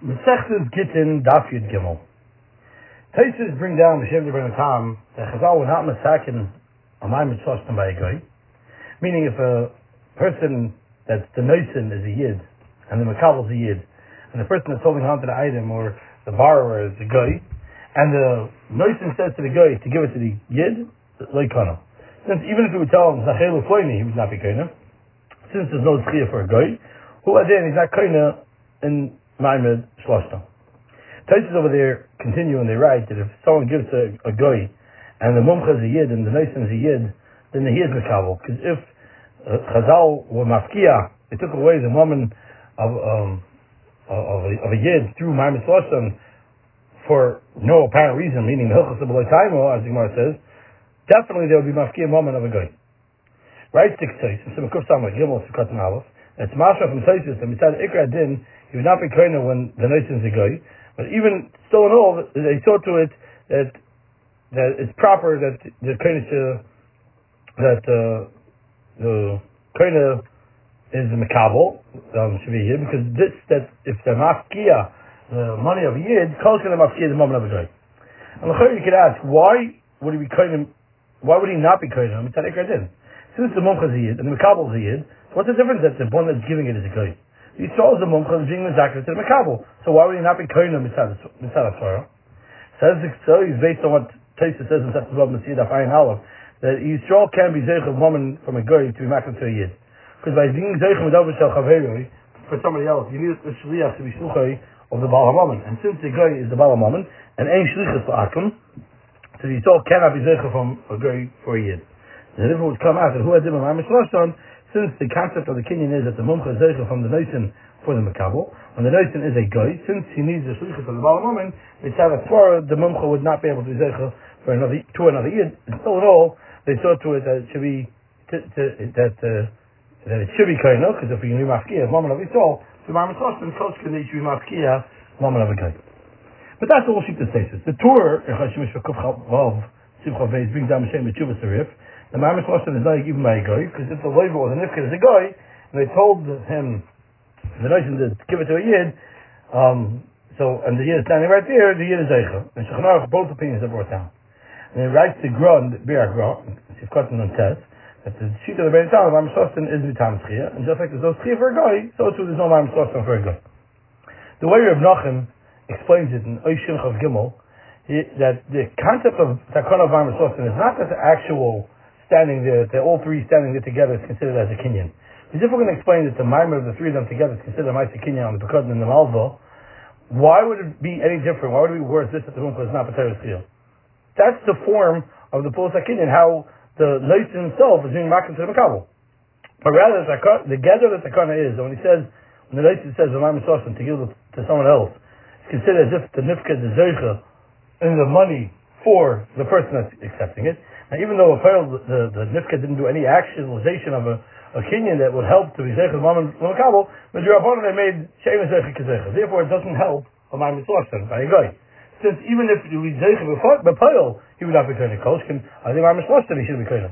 Mesechtes Gittin Daf Yud Gimel. Taisus bring down the Shem Ben Tam that Chazal would not masakin a maimed shloshtem by a guy. Meaning if a person that's the noisin is a yid and the makabel is a yid and the person that's holding on to the item or the borrower is a guy and the noisin says to the guy to give it to the yid, like kana. Since even if he would tell him Zachelu Floini, he would not be kana. Since there's no tzchiyah for a guy, who again he's not kana in Maimed Shloshta. Taisus over there continue and they write that if someone gives a, a goy and the mumcha is a yid and the nation is a yid, then the he is mekabel. Because if uh, Chazal were mafkia, they took away the woman of um, of, a, of a yid through Maimed Shloshta for no apparent reason, meaning the hilchas of as the Gemara says, definitely there would be mafkia woman of a goy. Right six Taisus, so Mekuf Samach Gimel Sukkot and. It's Masha from Taisus, and Mitzad Ikra Din, he would not be koina when the nation is a guy. But even still in all, they saw to it that that it's proper that the koina that uh, the koina is a makabel um, should be here because this that if the mafkia the money of yid, kol the mafkia the moment of a guy. And the you could ask why would he be koina? Why would he not be koina? Since the mumcha is yid and the makabel is a yid, what's the difference that the one that's giving it is a guy? Yisrael is the mumcha of being the zakat to the makabel. So why would he not be koina mitzad Torah? Says so he's based on what Taisa says in Sefton Rav Masiyah Ayin Aleph that Yisrael can be zeich a woman from a goy to be makat to a yid. Because by being zeich with over shel chaveroi for somebody else, you need a shliach to be shluchay of the Baal HaMammon. And since the goy is the Baal HaMammon, and ein for Akum, so Yisrael cannot be zeich from a goy for a yid. The difference would come out that who had different mamish since the concept of the kinyan is that the mumcha is from the nation for the makabel, when the nation is a guy, since he needs the shlichus of the Baal moment, it's out of Torah, the mumcha would not be able to be for another to another. And still in all, they saw to it that it should be to, to, that uh, that it should be kaino because if you knew mafkia, moment of Yisrael, the Marmot Chostin, Kosh Kadesh, you mafkia, moment of a. But that's all she could says. The tour, Chashimish Vakuf Vav, Simcha Vez, brings down Mishem B'Tshuvah Serif, the Mamish Lashon is not even by a guy, because if the Leiva was a Nifkid as a guy, and they told him, the notion to give it to a Yid, um, so, and the Yid is standing right there, the Yid is Eicha. And Shechanarach, both opinions are brought down. And he writes to Gra, Bir Gra, Sifkat and Test, that the sheet of the Ben Tam, Mamish Lashon is Mitam Schia, and just like there's no Schia for a guy, so too there's no Mamish Lashon for a guy. The way Reb Nachum explains it in Oishin Chav Gimel, that the concept of Takon of Mamish Lashon is not that the actual standing there, they're all three standing there together is considered as a kinyan. Because if we're going to explain that the mimer of the three of them together is considered a Maisa kinyan on the Pekod and the Malvo, why would it be any different? Why would it be worse this at the because it's not Pateris Chiyah? That's the form of the Pulas kinyan, how the Leis himself is being marked to the Makabal. But rather, the gather that the Kana is, when he says, when the Leis says, the Maimon to give it to someone else, it's considered as if the Nifka, the Zercha, in the money for the person that's accepting it. Now, even though apparently the, the, the Nifka didn't do any actualization of a, a that would help to be Zechel Mammon Makabel, but your opponent they made Shemin Zechel Kezechel. Therefore, it doesn't help a Mammon Tzlachsen by a guy. Since even if you read Zechel Bepayel, he would not be Kohen Koshkin, I think Mammon Tzlachsen he should be Kohen.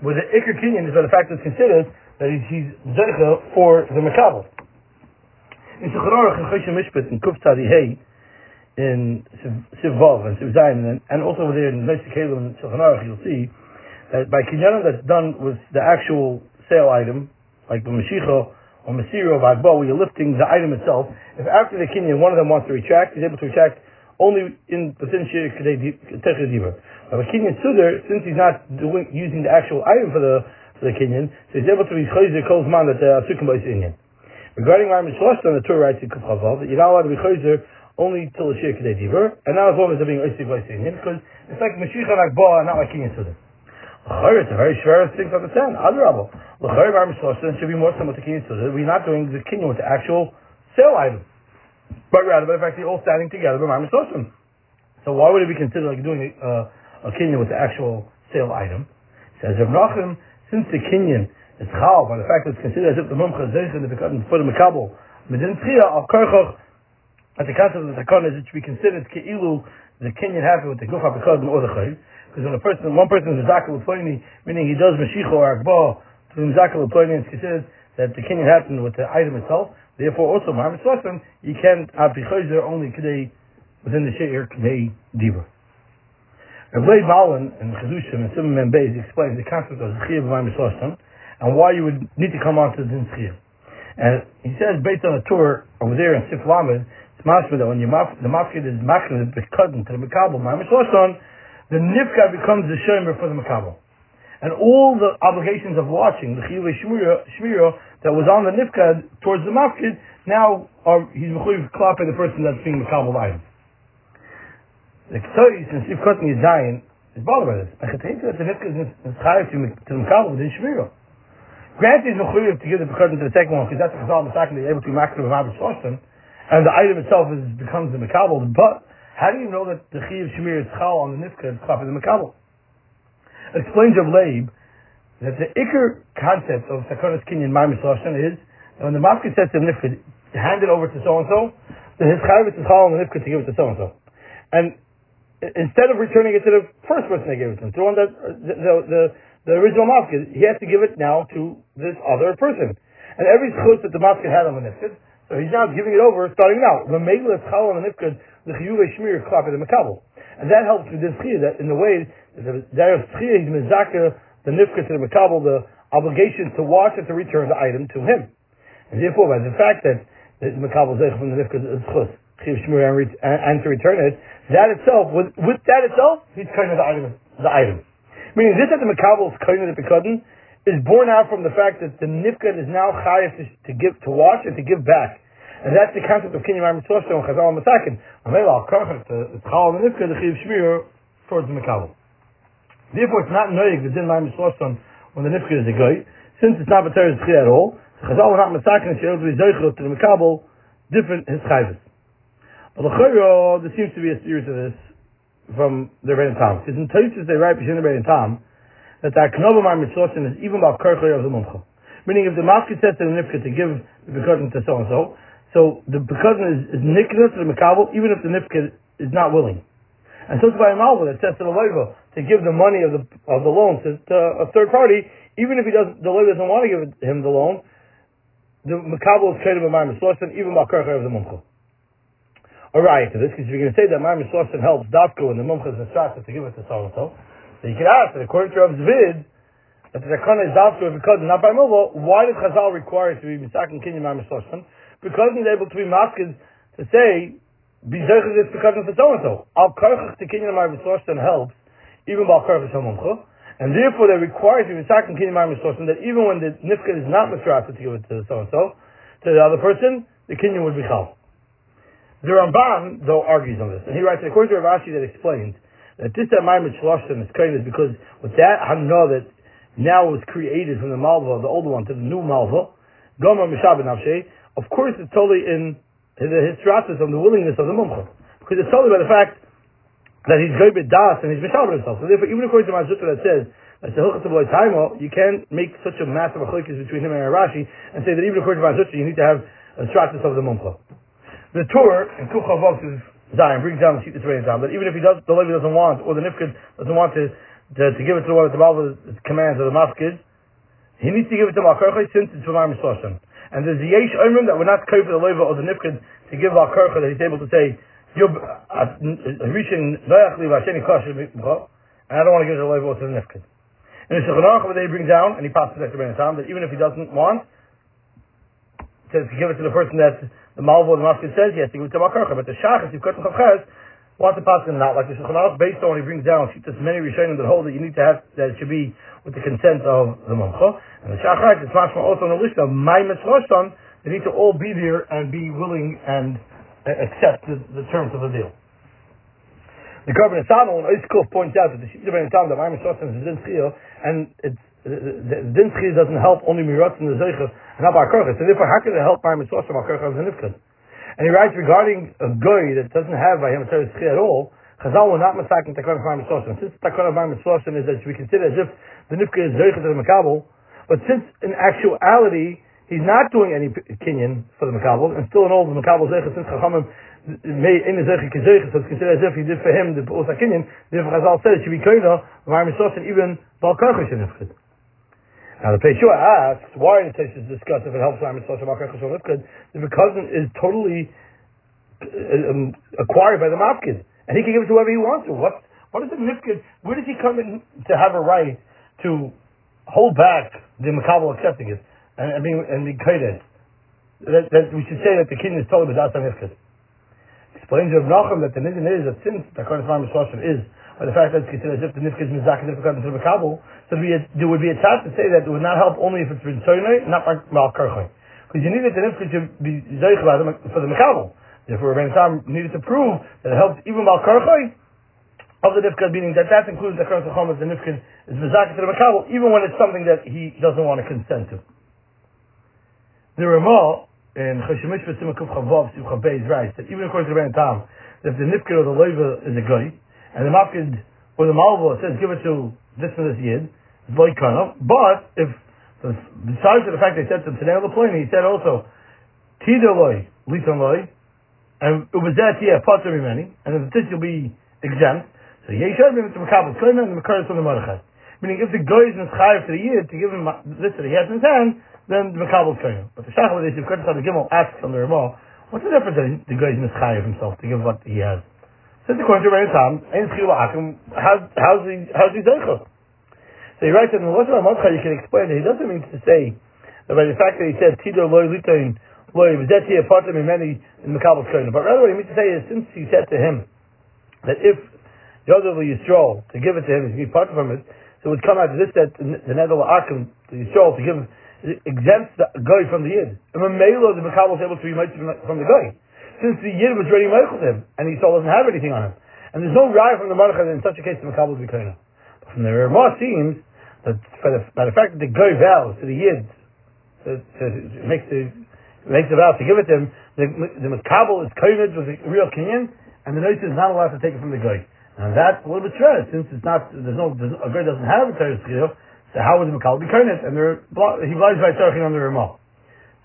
But the Iker kinyan is by the fact that it's considered that he's Zechel for the Makabel. In Shechanarach and Choshe Mishpat in Kuf Tzadi in Sivov and Siv and, also over there in Neisik and Shulchan you'll see that by kinyanim that's done with the actual sale item, like the Mashiach or Masiro of Agbo, where you're lifting the item itself, if after the kinyan one of them wants to retract, he's able to retract only in within Shir Teched Diva. But kinyan Sudar, since he's not doing, using the actual item for the for the kinyan, so he's able to be chayzer kol man that uh, the Asukim Inyan. Regarding Rambam Shlosh on the Torah writes in Kufchavav that you're not allowed to be chayzer only till the Shir Kedei Diver, and now as long as they're being Oisik Oisinian, because it's like Mashiach and Akbar, not like King Yisudim. L'chayr, it's a very schwer thing to understand. Adrabah. L'chayr, Bar Mishloshim should be more similar to King Yisudim. We're not doing the Kinyan with the actual sale item. But rather, but in fact, they're all standing together with Bar Mishloshim. So why would it be considered like doing a, uh, a Kinyan with the actual sale item? Says Rav Nachum, since the Kinyan is chal, by the fact that it's considered as if the Mumcha in the for the Makabal, Medin Tchiyah, al Karchach, at the concept of the takon is it should be considered keilu the kinyan happy with the gufa because or the chay. Because when a person, one person is a zakal meaning he does mashiach or akba to the zakal it's considered that the kinyan happened with the item itself. Therefore, also Mar Mitzvah, you can't have Bichoizer only Kedei within the Sheir Dibra. Rav Leib Malin in Chedushim and Simon Membeis explains the concept of Zechiyah B'May Mitzvah and why you would need to come onto the Din Zechiyah. And he says, based on a tour over there in Sif Lamed, it's mashma that when you maf- the mafkid is machmed cousin to the Makabal, my the nifka becomes the shomer for the Makabal. And all the obligations of watching, the chiyuv shmira that was on the nifka towards the mafkid, now are, he's mechuyev klapping the person that's being Makabal item. The Ketzoris and Sif Kotni is dying, is bothered by this. I can think that the Nifka is chayiv to the Mekabel within Shmira. Granted, he's mechuyev to give the Pekadin to the second one, because that's the Chazal Masakin, they're able to makar of Mabit Shostan, and the item itself is, becomes the Mekabel, but how do you know that the Chiyav shemir is chal on the Nifka is chal the Mekabel? Explains of Leib, that the Iker concept of Sakonis Kinyan Shostan is, that when the Mafka says to the Nifka, hand it over to so-and-so, then his chayiv is chal on the Nifka to give it to so-and-so. And instead of returning it to the first person they gave it to, the one that the the, the, the original mafkid, he has to give it now to this other person. And every schus that the mafkid had on the nifkid, so he's now giving it over, starting now. The megla chal on the nifkid, the chiyuve shmir klap the makabel, and that helps with this chiyah that in the way there is chiyah he's mizaka the nifkid to the makabel, the obligation to watch and to return the item to him, and therefore by the fact that the makabel zech from the nifkid is chus chiyuv shmir and, and to return it, that itself, with, with that itself, he's kind of the item. The item. Meaning this that the Makabal is kind of the Pekudin is born out from the fact that the Nifkad is now chayav to, to, give, to wash and to give back. And that's the concept of Kinyam Mitzvah and Chazal Masakin. Amela al Karchat, the Chal and the Nifkad, the Chiv Shmir towards the Makabal. Therefore, it's not noyig the Din Lam Mitzvah when the Nifkad is a guy, since it's not Batar at all. Chazal not Masakin, she able to be to the Makabal, different his chayvus. But the there seems to be a series of this from the Rebbe Tam. Because in Tosis they write between the Rebbe Tam that the Aknobam Mitzvosin is even about Kercher of the Mumcha. Meaning if the Maskit says to the Nifka to give the Bekutin to so and so, the Bekutin is, is to the Makabal even if the Nifka is not willing. And so it's by a Malva that says to the Leiva to give the money of the of the loan to, to a third party, even if he doesn't the Leiva doesn't want to give him the loan, the Makabal is traded by Mitzvosin even about Kercher of the Mumcha All right, to this, because you're going to say that Ma'am Yisrosin helps Dafko and the Mumchas and Strata to give it to so and so, you could ask that according to Rav Zvid, that the Zakana is Dafko because not by Mova, why did Chazal require it to be Misak and Kinyan Ma'am Yisrosin? Because he's able to be masked to say, be Zerchaz is because of so and so. Al Karchach to Kinyan Ma'am Yisrosin helps, even by Karchach Mumcha, and therefore they require to be Misak and Kinyan Ma'am Yisrosin that even when the Nifka is not Mistrata to give it to so and so, to the other person, the Kinyan would be Chal. The Ramban, though, argues on this. And he writes, according to Rav Ashi that explains, that this Amayim Shloshim is kind is because with that Hanah that now was created from the Malva, the older one, to the new Malva, Gomer Nafshe, of course it's totally in the histratus of the willingness of the Mumcha. Because it's totally by the fact that he's going das and he's Mishabin himself. So therefore, even according to Mar Zutra that says, that the Hilchot Taimo, you can't make such a massive achlikis between him and Rashi and say that even according to Mar Zutra, you need to have a stratus of the Mumcha. The tour in Kuchavos is Zion brings down the sheet that's written down But even if he does, the Levi doesn't want, or the Nifkid doesn't want to, to, to give it to the one that the Bible commands of the Mafkid, he needs to give it to Malkarchay since it's from Misoshan. And there's the Yesh Omrim that we're not for the Levi or the Nifkid to give Malkarchay that he's able to say, uh, reaching Noach Levi Sheni Kosher and I don't want to give it to the Levi or to the Nifkid. And it's the Shulchan they bring down, and he passes it to Time, that even if he doesn't want, to give it to the person that the Malvo, the Maskid says, yes, he would but the Shachas, you cut the Chavches, wants to pass him not like the Shulchan based on what he brings down, Shittas many Rishonim that hold that you need to have, that it should be with the consent of the Mumcha. And the Shachar, it's much more also on the list of my Mitzvah, they need to all be there and be willing and uh, accept the, the terms of the deal. The Korban Esano and Oiskov points out that the Shittas Ben Tam, my Mitzvah is in and it's the din doesn't help only mirot in the zeicha and not bar So therefore, how can it help by mitzvah bar korchas and nifkad? And he writes regarding a goy that doesn't have by him a at all. Chazal will not masakin takon of mitzvah. Since takon of mitzvah is that we consider as if the nifkad is zeicha to the makabel, but since in actuality he's not doing any kinyan for the makabel, and still in all the makabel zeicha since chachamim may in the zeicha kezeicha, so it's considered as if he did for him the pulsa kinyan. Therefore, Chazal should be koina, mitzvah even bal korchas and nifkad. Now the Peshua asks, why the Tesis discuss if it helps Rami Tzosha Makar Chashon Nifkid? If the cousin is totally uh, um, acquired by the Mafkid, and he can give it to whoever he wants to. What, what is the Nifkid? Where does he come in to have a right to hold back the Makabal accepting it? And, I mean, and the Kaideh. That, that we should say that the king is totally without the Nifkid. Explains Rav Nachum that the Nidin is that since the Kodesh Rami Tzosha is by the fact that it's considered as if the nifka is mizak and difficult to the makabel, so there would be a task to say that it would not help only if it's rinsoinoi, not mal karchoy. Because you needed the nifka to be zeich for the makabel. Therefore, Rabbi Tam needed to prove that it helps even mal karchoy of the nifka, meaning that that includes the karchoy chom the nifka is mizak to the makabel, even when it's something that he doesn't want to consent to. The Ramah in Chashemish V'Simah Kuf Chavav Simcha Beis writes that even according to Rabbi Tam, if the nifka or the loiva is a guy, and the mafkid or the malva says give it to this and this yid. But if besides the fact they said to today on the plane, he said also tidaloi litan loy, and it was that yeah potter many, and the this you'll be exempt. So yeshar it to makabel klina and the makar from the marachat. Meaning if the guy is chayiv to the yid to give him this that he has in his hand, then the makabel klina. But the shachal is if Kurtis the Gimel asks on the Ramah, what's the difference that the guy is mischayiv himself to give what he has? Says according to Rabbi Tam, Ein Chila Akim, how's, he, how's he? So he writes in the Lashon HaModcha, you can explain that he doesn't mean to say that by the fact that he said, Tido loy litain, loy, v'zeti apartim many in Makabal Kohen. But rather what he means to say is, since he said to him, that if Yodel Yisrael, to give it to him, to be part from it, so it would come out of this that the Nedel Akim, to Yisrael, to give, exempts the guy from the Yid. And when Melo, the Makabal is able to be from the guy since the Yid was ready to him, and he still doesn't have anything on him. And there's no raya from the Malach in such a case the Makabal is But from the Ramah seems that by the, by the fact that the guy vows to the Yid, to, to, to make the makes the vow to give it to him, the, the is Koinid with a real Kenyan, and the Noise is not allowed to take it from the guy. And that's a little bit strange, since it's not, there's no, there's, a guy doesn't have a Torah so how would the Makabal be? And he lies by talking on the Ramah.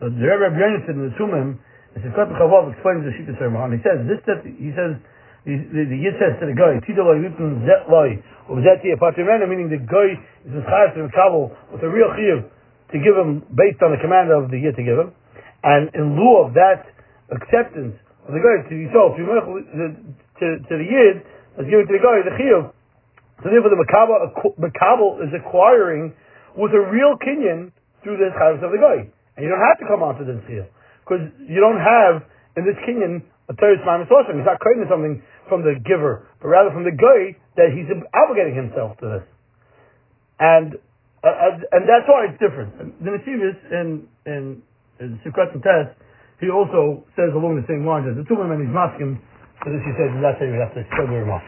So the Rebbe in the Tumim, the Sifkat Chavav explains the Shita Sermon. He says this that he says the, the, Yid says to the guy, Tidoloi Lipton Zet Loi, or Zeti Apatimena, meaning the guy is in Mischayev to Kabul with a real chiyuv to give him based on the command of the Yid to give him, and in lieu of that acceptance of the guy to Yisrael, to, to, to the Yid, is given to the guy the chiyuv. So therefore, the Makabal is acquiring with a real kinyan through the chayvus of the guy, and you don't have to come on to the chiyuv because you don't have in this kinyan a Teres Mamis He's not creating something from the giver, but rather from the guy that he's obligating himself to this. And uh, and that's why it's different. The Nesivis in in in Sukkot Test, he also says along the same lines as the two women he's masking. So this he says, that's how you have to explain very much.